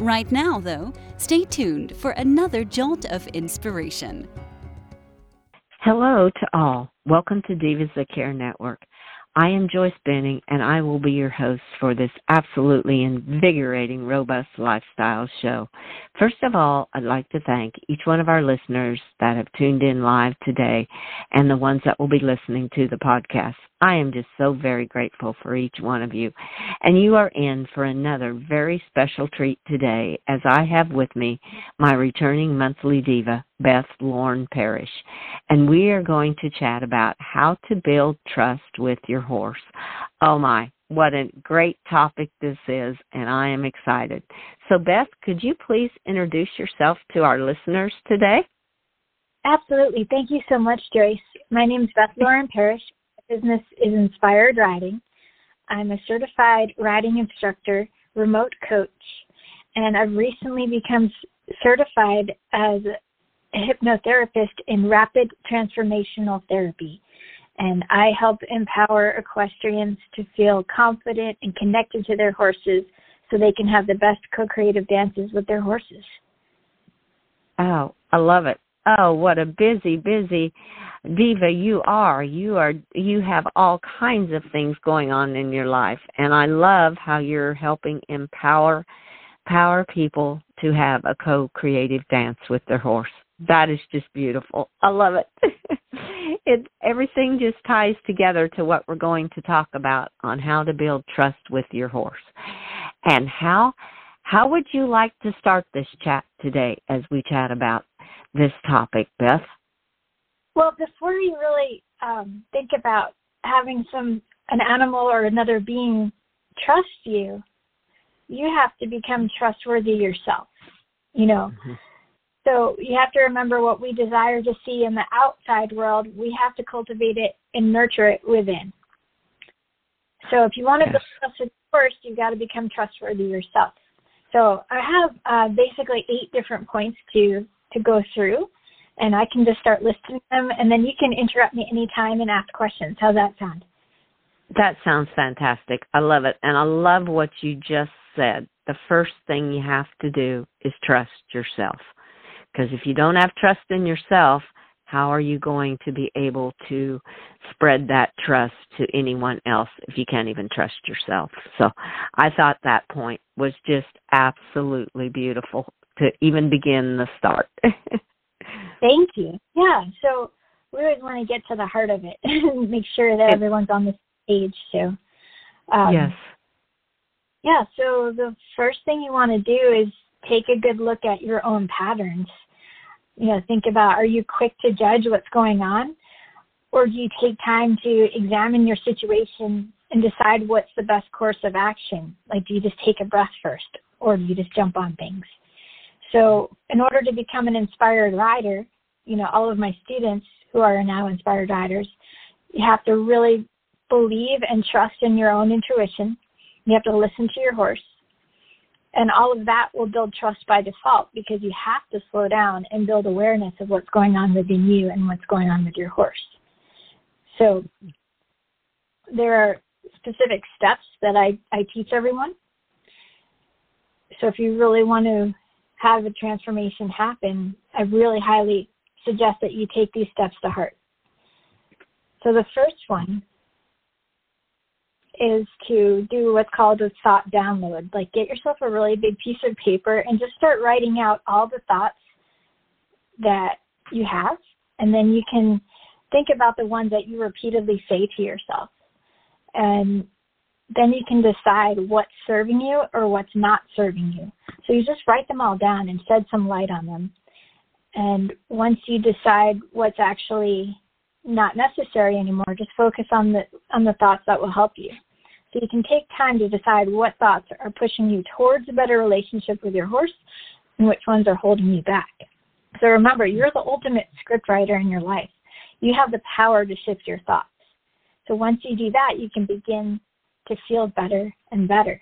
Right now, though, stay tuned for another jolt of inspiration. Hello to all. Welcome to Divas That Care Network. I am Joyce Benning, and I will be your host for this absolutely invigorating, robust lifestyle show. First of all, I'd like to thank each one of our listeners that have tuned in live today and the ones that will be listening to the podcast. I am just so very grateful for each one of you. And you are in for another very special treat today as I have with me my returning monthly diva, Beth Lauren Parrish. And we are going to chat about how to build trust with your horse. Oh my, what a great topic this is, and I am excited. So, Beth, could you please introduce yourself to our listeners today? Absolutely. Thank you so much, Joyce. My name is Beth Lauren Parrish. My business is Inspired Riding. I'm a certified riding instructor, remote coach, and I've recently become certified as hypnotherapist in rapid transformational therapy. And I help empower equestrians to feel confident and connected to their horses so they can have the best co creative dances with their horses. Oh, I love it. Oh, what a busy, busy diva you are. You are you have all kinds of things going on in your life and I love how you're helping empower power people to have a co-creative dance with their horse. That is just beautiful. I love it. it everything just ties together to what we're going to talk about on how to build trust with your horse. And how how would you like to start this chat today as we chat about this topic, Beth? Well, before you really um, think about having some an animal or another being trust you, you have to become trustworthy yourself. You know. Mm-hmm. So you have to remember what we desire to see in the outside world, we have to cultivate it and nurture it within. So if you want to yes. build trust first, you've got to become trustworthy yourself. So I have uh, basically eight different points to to go through, and I can just start listing them, and then you can interrupt me anytime and ask questions. How's that sound? That sounds fantastic. I love it, and I love what you just said. The first thing you have to do is trust yourself, because if you don't have trust in yourself, how are you going to be able to spread that trust to anyone else if you can't even trust yourself? So I thought that point was just absolutely beautiful to even begin the start. Thank you. Yeah. So we always want to get to the heart of it and make sure that everyone's on the page too. Um, yes. Yeah. So the first thing you want to do is take a good look at your own patterns you know, think about are you quick to judge what's going on? Or do you take time to examine your situation and decide what's the best course of action? Like, do you just take a breath first or do you just jump on things? So, in order to become an inspired rider, you know, all of my students who are now inspired riders, you have to really believe and trust in your own intuition. You have to listen to your horse and all of that will build trust by default because you have to slow down and build awareness of what's going on within you and what's going on with your horse. So there are specific steps that I, I teach everyone. So if you really want to have a transformation happen, I really highly suggest that you take these steps to heart. So the first one is to do what's called a thought download. Like get yourself a really big piece of paper and just start writing out all the thoughts that you have. And then you can think about the ones that you repeatedly say to yourself. And then you can decide what's serving you or what's not serving you. So you just write them all down and shed some light on them. And once you decide what's actually not necessary anymore, just focus on the on the thoughts that will help you. So you can take time to decide what thoughts are pushing you towards a better relationship with your horse and which ones are holding you back. So remember, you're the ultimate script writer in your life. You have the power to shift your thoughts. So once you do that, you can begin to feel better and better.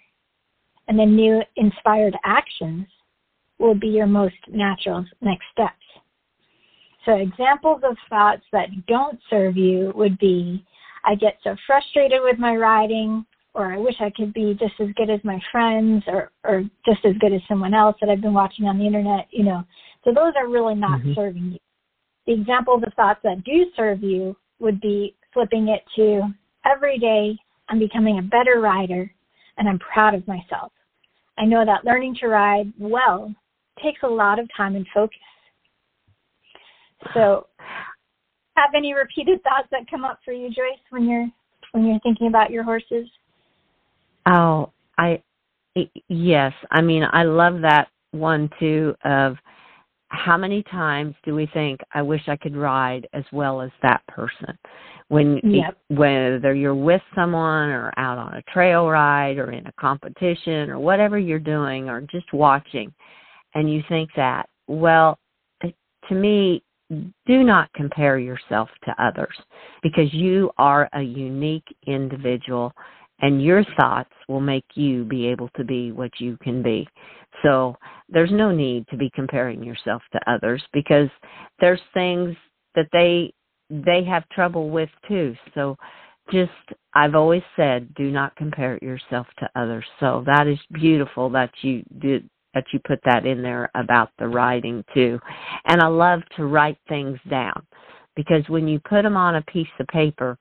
And then new inspired actions will be your most natural next steps. So examples of thoughts that don't serve you would be, I get so frustrated with my writing, or I wish I could be just as good as my friends, or, or just as good as someone else that I've been watching on the internet, you know. So those are really not mm-hmm. serving you. The examples of thoughts that do serve you would be flipping it to every day I'm becoming a better rider and I'm proud of myself. I know that learning to ride well takes a lot of time and focus. So, have any repeated thoughts that come up for you, Joyce, when you're when you're thinking about your horses? Oh, I yes. I mean, I love that one too of how many times do we think I wish I could ride as well as that person? When yep. whether you're with someone or out on a trail ride or in a competition or whatever you're doing or just watching and you think that, well, uh, to me do not compare yourself to others because you are a unique individual and your thoughts will make you be able to be what you can be. So there's no need to be comparing yourself to others because there's things that they they have trouble with too. So just I've always said do not compare yourself to others. So that is beautiful that you did that you put that in there about the writing too. And I love to write things down because when you put them on a piece of paper,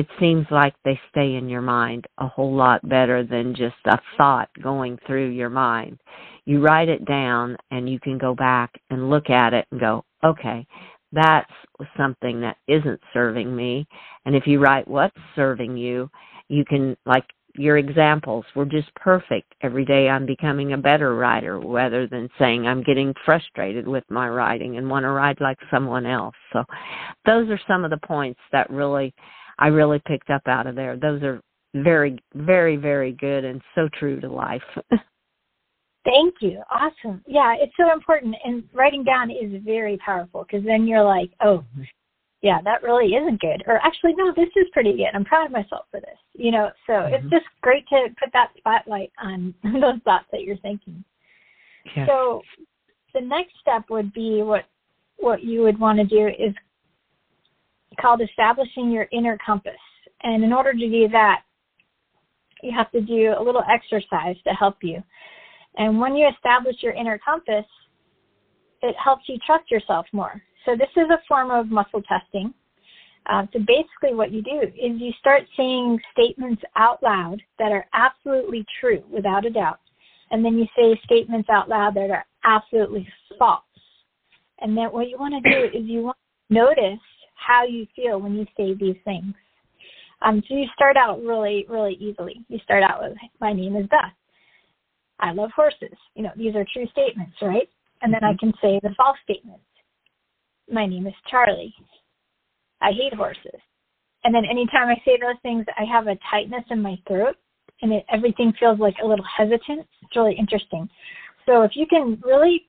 it seems like they stay in your mind a whole lot better than just a thought going through your mind. You write it down and you can go back and look at it and go, okay, that's something that isn't serving me. And if you write what's serving you, you can, like your examples were just perfect. Every day I'm becoming a better writer rather than saying I'm getting frustrated with my writing and want to write like someone else. So those are some of the points that really I really picked up out of there. Those are very very very good and so true to life. Thank you. Awesome. Yeah, it's so important and writing down is very powerful because then you're like, "Oh, mm-hmm yeah, that really isn't good. Or actually, no, this is pretty good. I'm proud of myself for this. You know, so mm-hmm. it's just great to put that spotlight on those thoughts that you're thinking. Yeah. So the next step would be what what you would want to do is called establishing your inner compass. And in order to do that, you have to do a little exercise to help you. And when you establish your inner compass, it helps you trust yourself more. So this is a form of muscle testing. Uh, so basically what you do is you start saying statements out loud that are absolutely true without a doubt. And then you say statements out loud that are absolutely false. And then what you want to do is you want to notice how you feel when you say these things. Um, so you start out really, really easily. You start out with, my name is Beth. I love horses. You know, these are true statements, right? And then I mm-hmm. can say the false statements. My name is Charlie. I hate horses. And then anytime I say those things, I have a tightness in my throat and it, everything feels like a little hesitant. It's really interesting. So if you can really,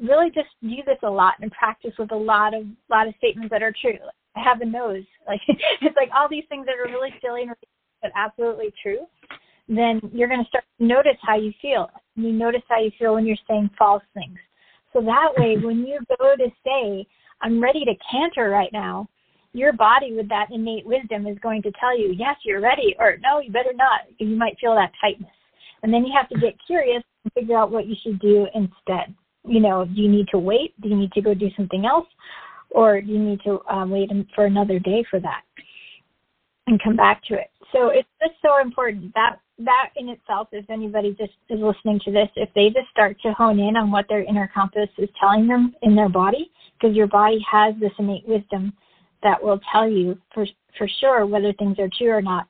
really just do this a lot and practice with a lot of, lot of statements that are true. I have a nose. Like it's like all these things that are really silly and but absolutely true. Then you're going to start to notice how you feel. You notice how you feel when you're saying false things. So that way, when you go to say, I'm ready to canter right now, your body with that innate wisdom is going to tell you, yes, you're ready, or no, you better not. You might feel that tightness. And then you have to get curious and figure out what you should do instead. You know, do you need to wait? Do you need to go do something else? Or do you need to um, wait for another day for that and come back to it? So it's just so important that that in itself, if anybody just is listening to this, if they just start to hone in on what their inner compass is telling them in their body, because your body has this innate wisdom that will tell you for for sure whether things are true or not.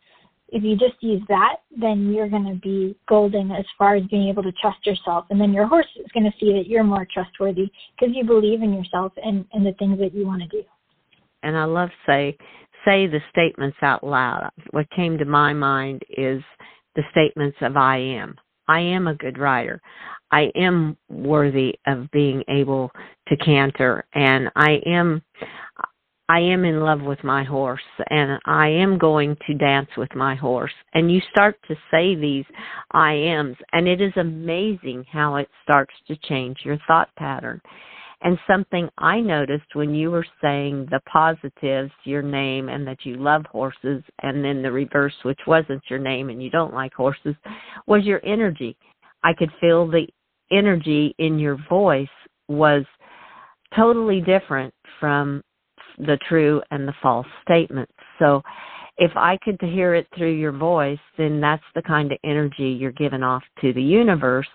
If you just use that, then you're going to be golden as far as being able to trust yourself, and then your horse is going to see that you're more trustworthy because you believe in yourself and and the things that you want to do. And I love say say the statements out loud. What came to my mind is the statements of I am. I am a good rider. I am worthy of being able to canter and I am I am in love with my horse and I am going to dance with my horse. And you start to say these I ams and it is amazing how it starts to change your thought pattern. And something I noticed when you were saying the positives, your name, and that you love horses, and then the reverse, which wasn't your name and you don't like horses, was your energy. I could feel the energy in your voice was totally different from the true and the false statements. So if I could hear it through your voice, then that's the kind of energy you're giving off to the universe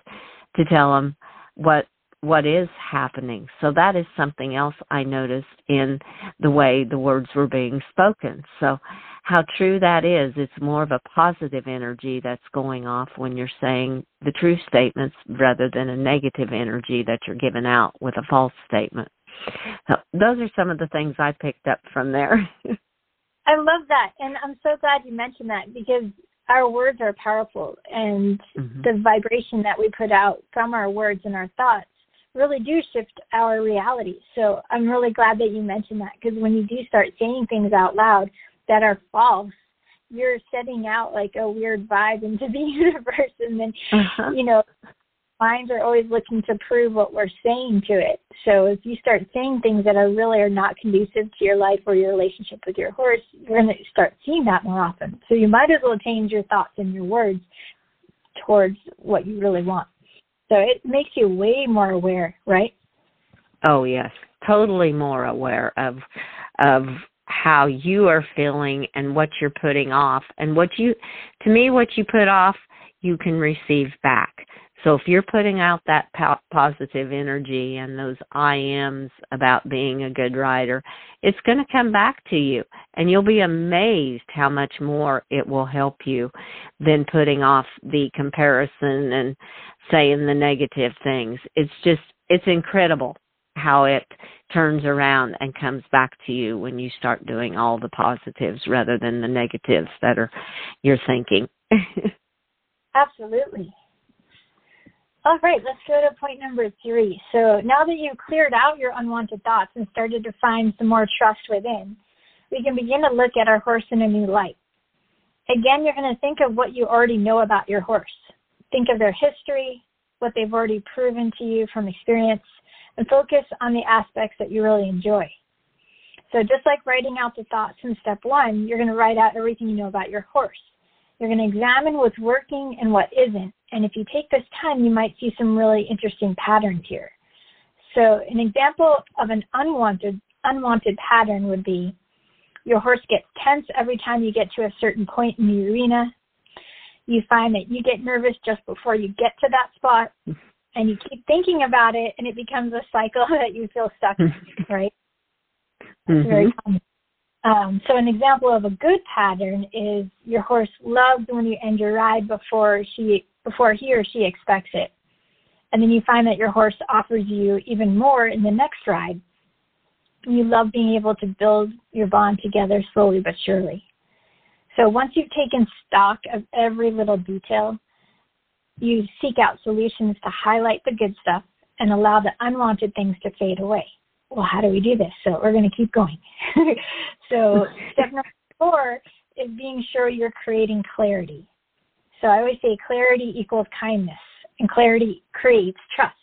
to tell them what what is happening. So that is something else I noticed in the way the words were being spoken. So how true that is, it's more of a positive energy that's going off when you're saying the true statements rather than a negative energy that you're giving out with a false statement. So those are some of the things I picked up from there. I love that. And I'm so glad you mentioned that because our words are powerful and mm-hmm. the vibration that we put out from our words and our thoughts really do shift our reality. So I'm really glad that you mentioned that because when you do start saying things out loud that are false, you're setting out like a weird vibe into the universe and then uh-huh. you know minds are always looking to prove what we're saying to it. So if you start saying things that are really are not conducive to your life or your relationship with your horse, you're going to start seeing that more often. So you might as well change your thoughts and your words towards what you really want. So it makes you way more aware, right? Oh yes, totally more aware of of how you are feeling and what you're putting off and what you to me what you put off you can receive back so if you're putting out that po- positive energy and those I ams about being a good writer, it's going to come back to you and you'll be amazed how much more it will help you than putting off the comparison and saying the negative things. It's just, it's incredible how it turns around and comes back to you when you start doing all the positives rather than the negatives that are you're thinking. Absolutely. All right, let's go to point number three. So now that you've cleared out your unwanted thoughts and started to find some more trust within, we can begin to look at our horse in a new light. Again, you're going to think of what you already know about your horse. Think of their history, what they've already proven to you from experience, and focus on the aspects that you really enjoy. So just like writing out the thoughts in step one, you're going to write out everything you know about your horse. You're going to examine what's working and what isn't. And if you take this time, you might see some really interesting patterns here. So an example of an unwanted unwanted pattern would be your horse gets tense every time you get to a certain point in the arena. You find that you get nervous just before you get to that spot and you keep thinking about it and it becomes a cycle that you feel stuck in, right? mm-hmm. very common. Um, so an example of a good pattern is your horse loves when you end your ride before she before he or she expects it. And then you find that your horse offers you even more in the next ride. You love being able to build your bond together slowly but surely. So once you've taken stock of every little detail, you seek out solutions to highlight the good stuff and allow the unwanted things to fade away well, how do we do this? So we're going to keep going. so step number four is being sure you're creating clarity. So I always say clarity equals kindness, and clarity creates trust.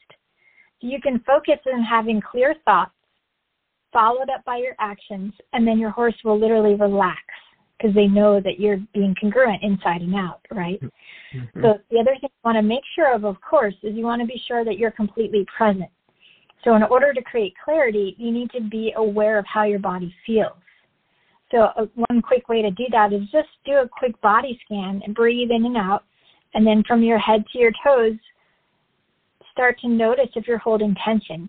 So you can focus on having clear thoughts, followed up by your actions, and then your horse will literally relax because they know that you're being congruent inside and out, right? Mm-hmm. So the other thing you want to make sure of, of course, is you want to be sure that you're completely present. So, in order to create clarity, you need to be aware of how your body feels. So, uh, one quick way to do that is just do a quick body scan and breathe in and out. And then from your head to your toes, start to notice if you're holding tension.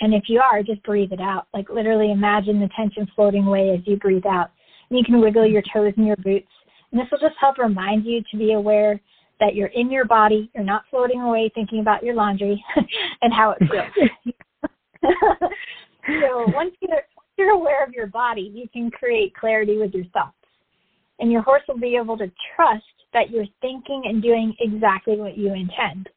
And if you are, just breathe it out. Like literally imagine the tension floating away as you breathe out. And you can wiggle your toes and your boots. And this will just help remind you to be aware that you're in your body, you're not floating away thinking about your laundry and how it feels. so once you're, you're aware of your body, you can create clarity with your thoughts. And your horse will be able to trust that you're thinking and doing exactly what you intend.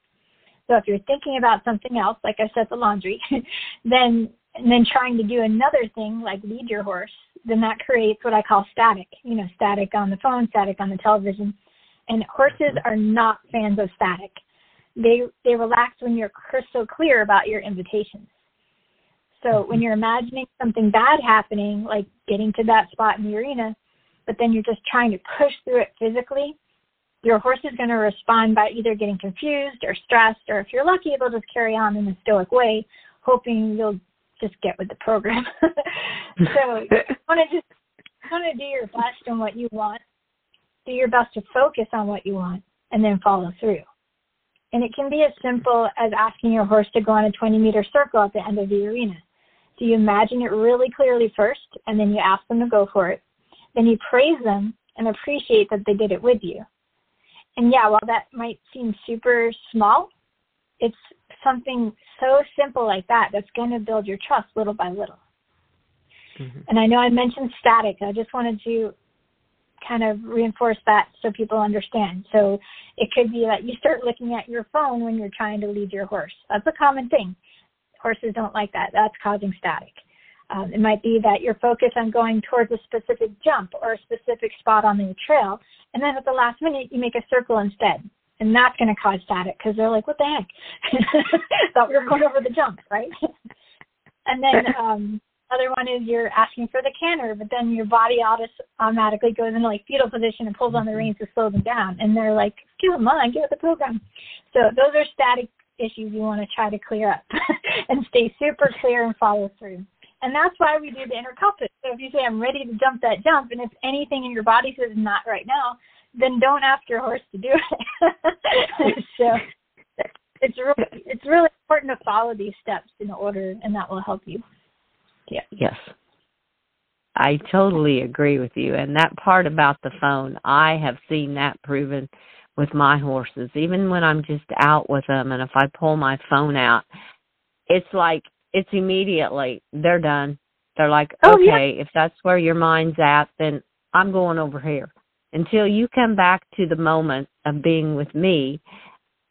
So if you're thinking about something else, like I said, the laundry, then and then trying to do another thing like lead your horse, then that creates what I call static. You know, static on the phone, static on the television. And horses are not fans of static. They they relax when you're crystal clear about your invitations. So when mm-hmm. you're imagining something bad happening, like getting to that spot in the arena, but then you're just trying to push through it physically, your horse is going to respond by either getting confused or stressed, or if you're lucky, they'll just carry on in a stoic way, hoping you'll just get with the program. so you want to just want to do your best on what you want, do your best to focus on what you want, and then follow through. And it can be as simple as asking your horse to go on a 20 meter circle at the end of the arena. So you imagine it really clearly first, and then you ask them to go for it. Then you praise them and appreciate that they did it with you. And yeah, while that might seem super small, it's something so simple like that that's going to build your trust little by little. Mm-hmm. And I know I mentioned static. I just wanted to kind of reinforce that so people understand. So it could be that you start looking at your phone when you're trying to lead your horse. That's a common thing. Horses don't like that. That's causing static. Um, it might be that you're focused on going towards a specific jump or a specific spot on the trail, and then at the last minute you make a circle instead, and that's going to cause static because they're like, "What the heck? Thought we were going over the jump, right?" and then um, other one is you're asking for the canter, but then your body automatically goes into like fetal position and pulls on the reins to slow them down, and they're like, "Come on, get with the program." So those are static issues you want to try to clear up and stay super clear and follow through. And that's why we do the inner compass. So if you say, I'm ready to jump that jump, and if anything in your body says not right now, then don't ask your horse to do it. so it's really it's really important to follow these steps in order, and that will help you. Yeah. Yes. I totally agree with you. And that part about the phone, I have seen that proven with my horses. Even when I'm just out with them, and if I pull my phone out, it's like it's immediately they're done. They're like, oh, okay, yeah. if that's where your mind's at, then I'm going over here. Until you come back to the moment of being with me,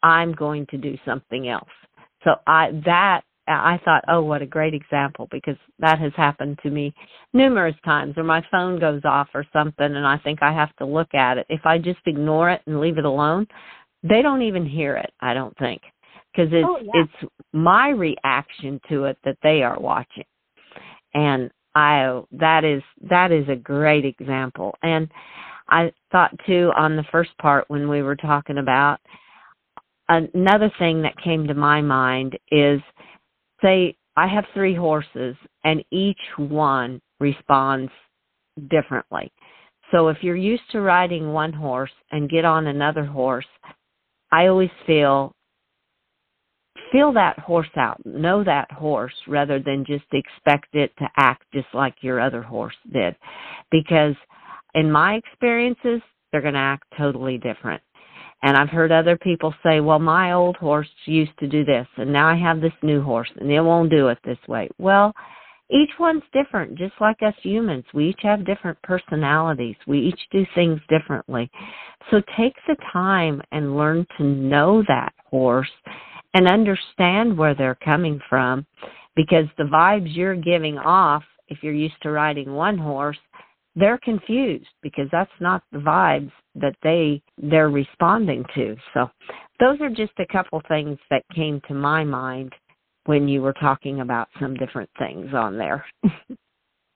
I'm going to do something else. So I that I thought, oh, what a great example because that has happened to me numerous times where my phone goes off or something and I think I have to look at it. If I just ignore it and leave it alone, they don't even hear it, I don't think because it's oh, yeah. it's my reaction to it that they are watching and i that is that is a great example and i thought too on the first part when we were talking about another thing that came to my mind is say i have three horses and each one responds differently so if you're used to riding one horse and get on another horse i always feel feel that horse out, know that horse rather than just expect it to act just like your other horse did. Because in my experiences, they're going to act totally different. And I've heard other people say, well, my old horse used to do this, and now I have this new horse, and it won't do it this way. Well, each one's different, just like us humans. We each have different personalities. We each do things differently. So take the time and learn to know that horse and understand where they're coming from because the vibes you're giving off, if you're used to riding one horse, they're confused because that's not the vibes that they they're responding to. So those are just a couple things that came to my mind when you were talking about some different things on there.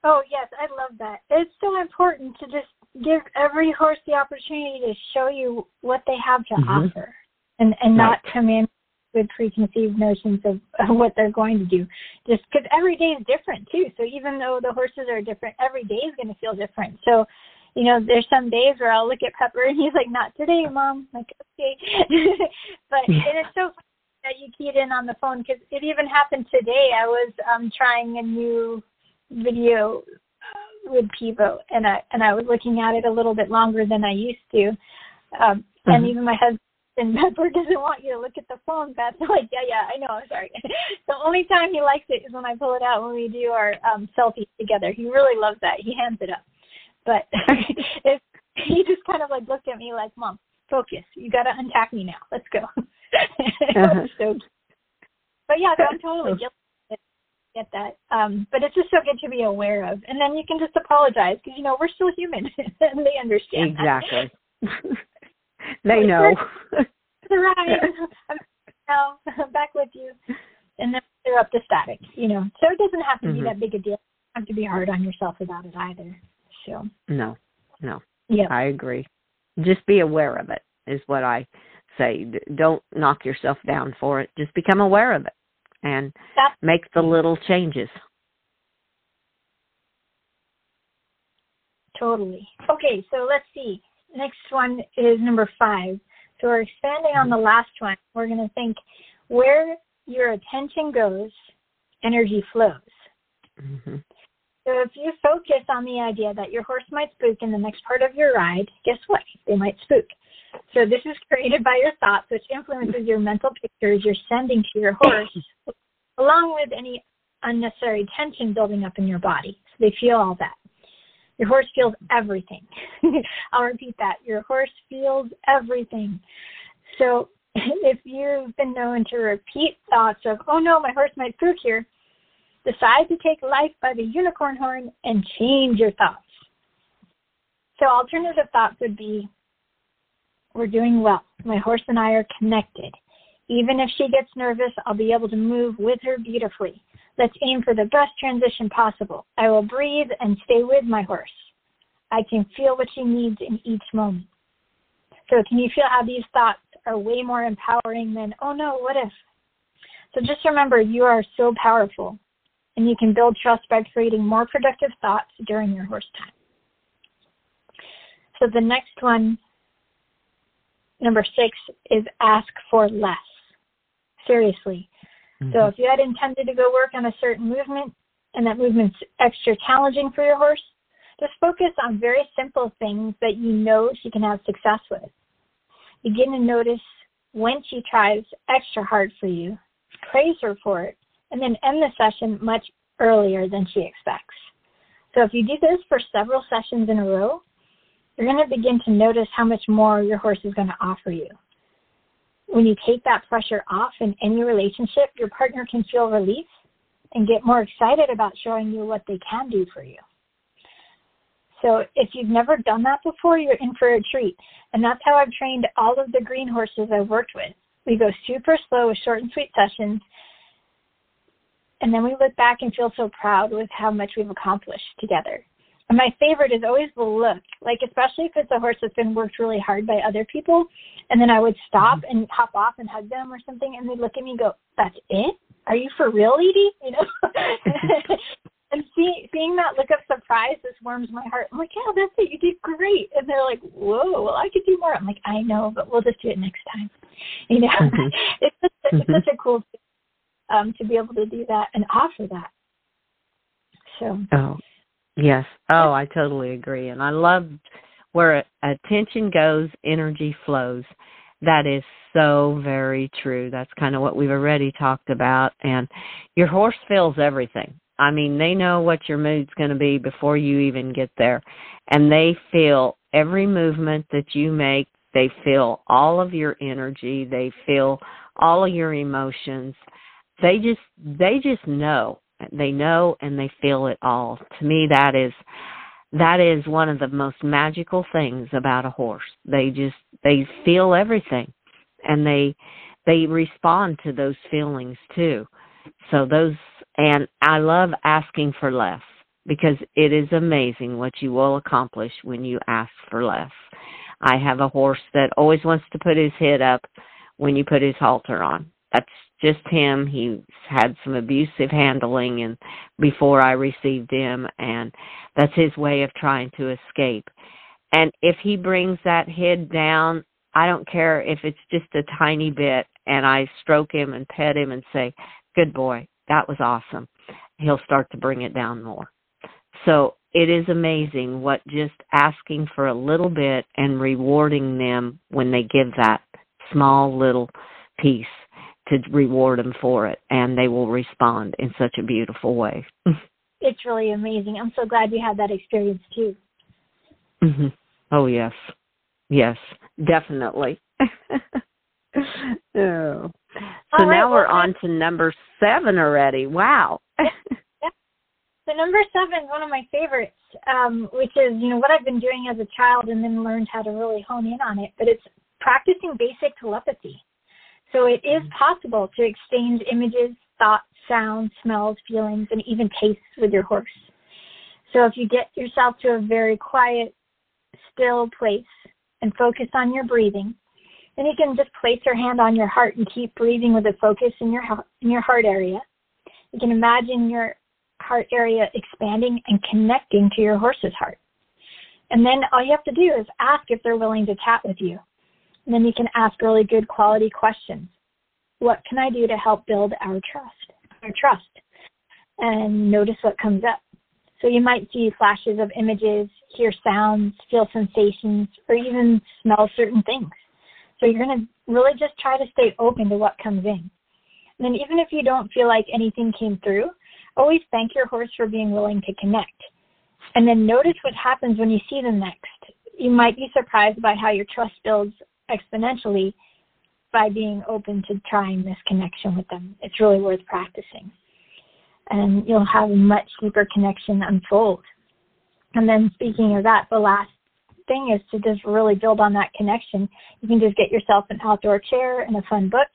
oh yes, I love that. It's so important to just give every horse the opportunity to show you what they have to mm-hmm. offer and and not right. come in with preconceived notions of, of what they're going to do. Just because every day is different too. So even though the horses are different, every day is going to feel different. So, you know, there's some days where I'll look at Pepper and he's like, "Not today, mom." I'm like, okay, but and it's so funny that you keyed in on the phone because it even happened today. I was um trying a new video uh, with Pivo, and I and I was looking at it a little bit longer than I used to. Um, mm-hmm. And even my husband and Pepper doesn't want you to look at the phone. That's like, yeah, yeah, I know. I'm sorry. the only time he likes it is when I pull it out when we do our um selfies together. He really loves that. He hands it up. But it's, he just kind of like looked at me like, "Mom, focus. You got to untack me now. Let's go." uh-huh. so, but yeah, so I'm totally guilty get that. Um, but it's just so good to be aware of, and then you can just apologize because you know we're still human, and they understand. Exactly. They know. right. I'm now back with you, and then they're up to static. You know, so it doesn't have to mm-hmm. be that big a deal. You have to be hard on yourself about it either. So. No. No. Yeah. I agree. Just be aware of it is what I say. Don't knock yourself down for it. Just become aware of it and That's- make the little changes. Totally. Okay, so let's see. Next one is number five. So we're expanding on the last one. We're going to think where your attention goes, energy flows. Mm-hmm. So if you focus on the idea that your horse might spook in the next part of your ride, guess what? They might spook. So this is created by your thoughts, which influences your mental pictures you're sending to your horse, along with any unnecessary tension building up in your body. So they feel all that. Your horse feels everything. I'll repeat that. Your horse feels everything. So if you've been known to repeat thoughts of, oh no, my horse might spook here, decide to take life by the unicorn horn and change your thoughts. So alternative thoughts would be, we're doing well. My horse and I are connected. Even if she gets nervous, I'll be able to move with her beautifully. Let's aim for the best transition possible. I will breathe and stay with my horse. I can feel what she needs in each moment. So, can you feel how these thoughts are way more empowering than, oh no, what if? So, just remember you are so powerful and you can build trust by creating more productive thoughts during your horse time. So, the next one number six is ask for less. Seriously. Mm-hmm. So if you had intended to go work on a certain movement and that movement's extra challenging for your horse, just focus on very simple things that you know she can have success with. Begin to notice when she tries extra hard for you, praise her for it, and then end the session much earlier than she expects. So if you do this for several sessions in a row, you're going to begin to notice how much more your horse is going to offer you. When you take that pressure off in any relationship, your partner can feel relief and get more excited about showing you what they can do for you. So if you've never done that before, you're in for a treat. And that's how I've trained all of the green horses I've worked with. We go super slow with short and sweet sessions. And then we look back and feel so proud with how much we've accomplished together. My favorite is always the look, like especially if it's a horse that's been worked really hard by other people, and then I would stop mm-hmm. and hop off and hug them or something, and they'd look at me and go, "That's it? Are you for real, Edie?" You know. and see, seeing that look of surprise just warms my heart. I'm like, "Yeah, that's it. You did great." And they're like, "Whoa, well, I could do more." I'm like, "I know, but we'll just do it next time." You know, mm-hmm. it's such a, it's such a cool thing, um, to be able to do that and offer that. So. Oh Yes. Oh, I totally agree. And I love where attention goes, energy flows. That is so very true. That's kind of what we've already talked about. And your horse feels everything. I mean, they know what your mood's going to be before you even get there. And they feel every movement that you make. They feel all of your energy. They feel all of your emotions. They just, they just know they know and they feel it all. To me, that is that is one of the most magical things about a horse. They just they feel everything, and they they respond to those feelings too. So those and I love asking for less because it is amazing what you will accomplish when you ask for less. I have a horse that always wants to put his head up when you put his halter on. That's just him. He's had some abusive handling and before I received him and that's his way of trying to escape. And if he brings that head down, I don't care if it's just a tiny bit and I stroke him and pet him and say, "Good boy. That was awesome." He'll start to bring it down more. So it is amazing what just asking for a little bit and rewarding them when they give that small little piece to reward them for it, and they will respond in such a beautiful way. it's really amazing. I'm so glad you had that experience too. Mm-hmm. Oh yes, yes, definitely. oh. So All right, now we're well, on to number seven already. Wow. Yeah. So number seven is one of my favorites, um, which is you know what I've been doing as a child and then learned how to really hone in on it. But it's practicing basic telepathy. So it is possible to exchange images, thoughts, sounds, smells, feelings, and even tastes with your horse. So if you get yourself to a very quiet, still place and focus on your breathing, then you can just place your hand on your heart and keep breathing with a focus in your in your heart area. You can imagine your heart area expanding and connecting to your horse's heart. And then all you have to do is ask if they're willing to chat with you. And then you can ask really good quality questions. What can I do to help build our trust? Our trust. And notice what comes up. So you might see flashes of images, hear sounds, feel sensations, or even smell certain things. So you're going to really just try to stay open to what comes in. And then even if you don't feel like anything came through, always thank your horse for being willing to connect. And then notice what happens when you see them next. You might be surprised by how your trust builds exponentially by being open to trying this connection with them. It's really worth practicing. And you'll have a much deeper connection unfold. And then speaking of that, the last thing is to just really build on that connection. You can just get yourself an outdoor chair and a fun book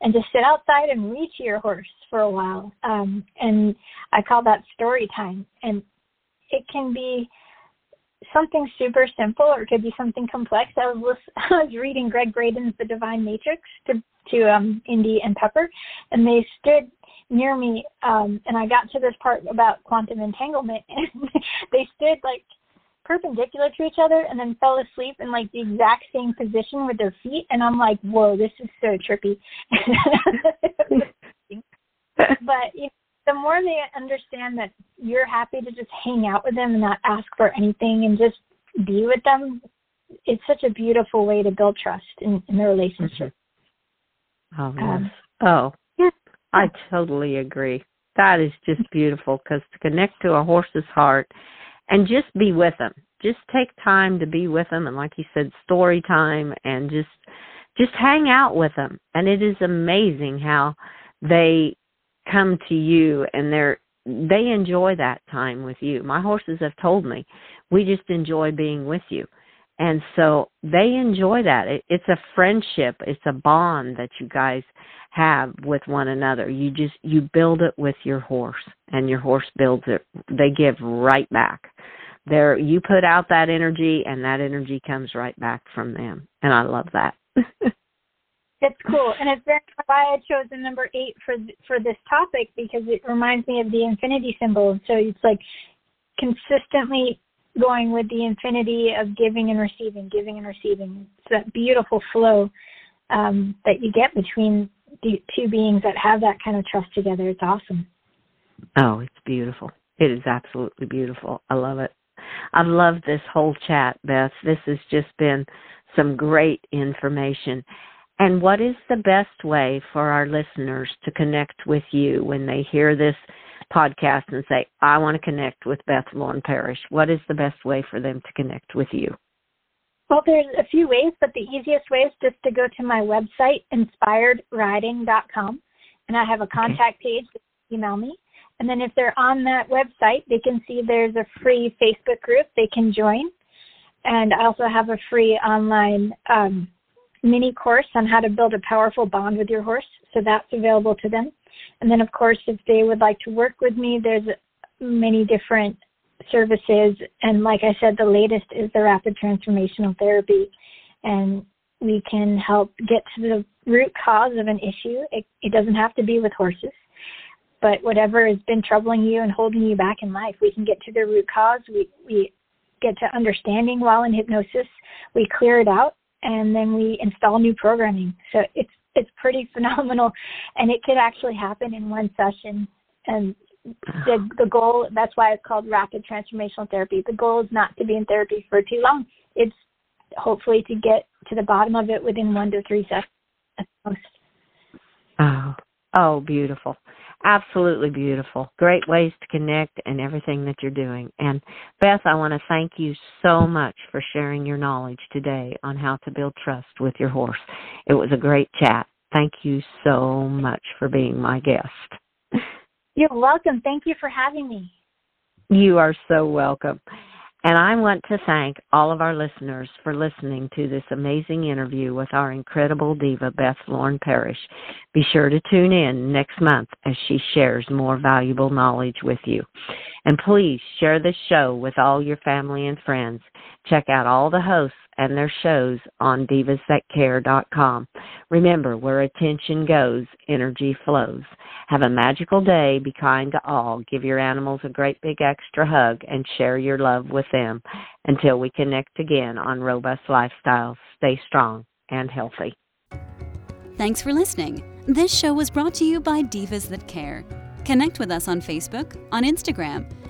and just sit outside and read to your horse for a while. Um, and I call that story time. And it can be something super simple or it could be something complex. I was I was reading Gregg Braden's The Divine Matrix to to um, Indy and Pepper, and they stood near me, um, and I got to this part about quantum entanglement, and they stood like perpendicular to each other and then fell asleep in like the exact same position with their feet and I'm like, whoa, this is so trippy. but you know, the more they understand that you're happy to just hang out with them and not ask for anything and just be with them, it's such a beautiful way to build trust in, in the relationship. Oh, yes. Um, oh, yeah. I totally agree. That is just beautiful because to connect to a horse's heart and just be with them. Just take time to be with them and like you said story time and just just hang out with them. And it is amazing how they come to you and they're they enjoy that time with you. My horses have told me, we just enjoy being with you. And so they enjoy that. It, it's a friendship, it's a bond that you guys have with one another. You just you build it with your horse and your horse builds it. They give right back. There you put out that energy and that energy comes right back from them. And I love that. It's cool, and it's very why I chose the number eight for for this topic because it reminds me of the infinity symbol. So it's like consistently going with the infinity of giving and receiving, giving and receiving. It's that beautiful flow um, that you get between the two beings that have that kind of trust together. It's awesome. Oh, it's beautiful. It is absolutely beautiful. I love it. I love this whole chat, Beth. This has just been some great information. And what is the best way for our listeners to connect with you when they hear this podcast and say, I want to connect with Beth Lauren Parrish? What is the best way for them to connect with you? Well, there's a few ways, but the easiest way is just to go to my website, inspiredriding.com, and I have a contact okay. page. Email me. And then if they're on that website, they can see there's a free Facebook group they can join. And I also have a free online um, mini course on how to build a powerful bond with your horse. So that's available to them. And then, of course, if they would like to work with me, there's many different services. And like I said, the latest is the rapid transformational therapy. And we can help get to the root cause of an issue. It, it doesn't have to be with horses, but whatever has been troubling you and holding you back in life, we can get to the root cause. We, we get to understanding while in hypnosis. We clear it out and then we install new programming. So it's it's pretty phenomenal, and it could actually happen in one session. And the the goal that's why it's called rapid transformational therapy. The goal is not to be in therapy for too long. It's hopefully to get to the bottom of it within one to three sessions. Oh, oh, beautiful absolutely beautiful. Great ways to connect and everything that you're doing. And Beth, I want to thank you so much for sharing your knowledge today on how to build trust with your horse. It was a great chat. Thank you so much for being my guest. You're welcome. Thank you for having me. You are so welcome. And I want to thank all of our listeners for listening to this amazing interview with our incredible diva, Beth Lauren Parrish. Be sure to tune in next month as she shares more valuable knowledge with you. And please share this show with all your family and friends. Check out all the hosts and their shows on divasthatcare.com. Remember, where attention goes, energy flows. Have a magical day. Be kind to all. Give your animals a great big extra hug and share your love with them. Until we connect again on Robust Lifestyles, stay strong and healthy. Thanks for listening. This show was brought to you by Divas That Care. Connect with us on Facebook, on Instagram,